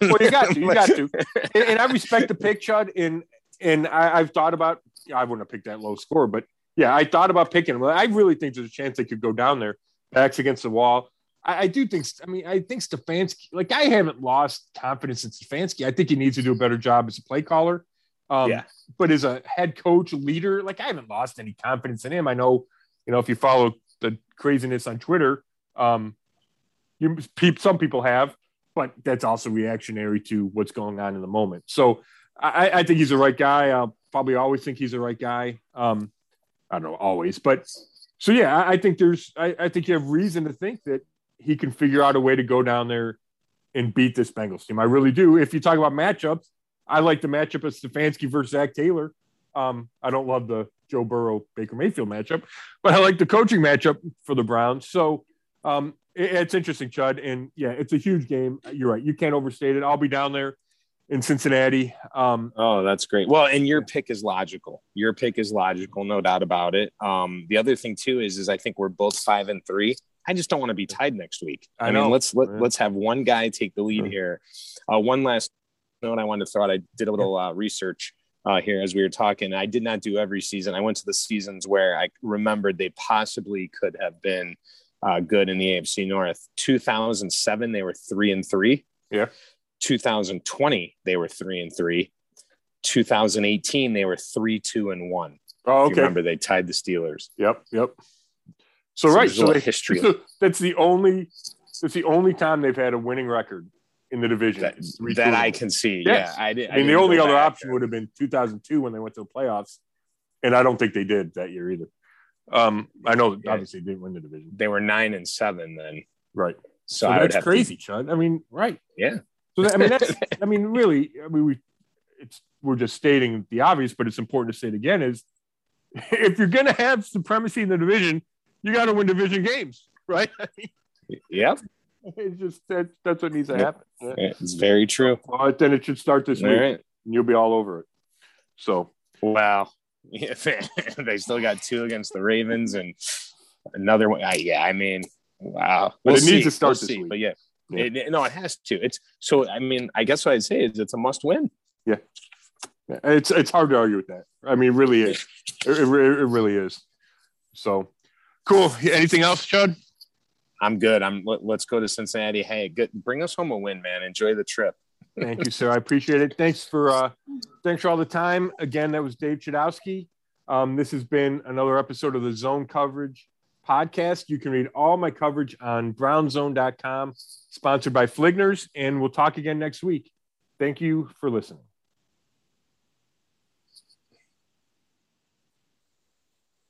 well, you got to, you got to. And, and I respect the pick, Chud. And, and I, have thought about, I wouldn't have picked that low score, but yeah, I thought about picking them. I really think there's a chance they could go down there, backs against the wall. I, I, do think, I mean, I think Stefanski, like I haven't lost confidence in Stefanski. I think he needs to do a better job as a play caller. Um, yeah. But as a head coach, leader, like I haven't lost any confidence in him. I know, you know, if you follow the craziness on Twitter, um, you, some people have, but that's also reactionary to what's going on in the moment. So I, I think he's the right guy. I'll probably always think he's the right guy. Um, I don't know, always, but so yeah, I, I think there's, I, I think you have reason to think that he can figure out a way to go down there and beat this Bengals team. I really do. If you talk about matchups, I like the matchup of Stefanski versus Zac Taylor. Um, I don't love the Joe Burrow Baker Mayfield matchup, but I like the coaching matchup for the Browns. So um, it, it's interesting, Chud. And yeah, it's a huge game. You're right. You can't overstate it. I'll be down there in Cincinnati. Um, oh, that's great. Well, and your pick is logical. Your pick is logical, no doubt about it. Um, the other thing too is, is I think we're both five and three. I just don't want to be tied next week. I, I mean, let's let, let's have one guy take the lead here. Uh, one last note I wanted to throw out. I did a little uh, research uh, here as we were talking. I did not do every season. I went to the seasons where I remembered they possibly could have been uh, good in the AFC North. 2007, they were three and three. Yeah. 2020, they were three and three. 2018, they were three, two, and one. Oh, okay. remember, they tied the Steelers. Yep, yep. So, so right, so they, history. So *laughs* that's the only that's the only time they've had a winning record in the division. That, that I can see. Yes. Yeah, I, did, I, I mean, the only other option there. would have been 2002 when they went to the playoffs, and I don't think they did that year either. Um, I know yeah. obviously they didn't win the division. They were nine and seven then. Right. So, so that's crazy, to... Chud. I mean, right. Yeah. So that, I mean, that's, *laughs* I mean, really, I mean, we, it's, we're just stating the obvious, but it's important to say it again is *laughs* if you're going to have supremacy in the division, you got to win division games, right? *laughs* yep. It's just that, that's what needs to happen. It's very true. Well, then it should start this all week, right. and you'll be all over it. So, wow, they still got two against the Ravens and another one. Yeah, I mean, wow. We'll but it see. needs to start we'll this see. week. But yeah, yeah. It, no, it has to. It's so. I mean, I guess what I'd say is it's a must win. Yeah. yeah. It's it's hard to argue with that. I mean, really is. It, it, it really is. So cool. Anything else, Chud? I'm good. I'm. Let, us go to Cincinnati. Hey, good. Bring us home a win, man. Enjoy the trip. Thank you, sir. I appreciate it. Thanks for uh, thanks for all the time. Again, that was Dave Chudowski. Um, this has been another episode of the Zone Coverage podcast. You can read all my coverage on brownszone.com, sponsored by Fligners, and we'll talk again next week. Thank you for listening.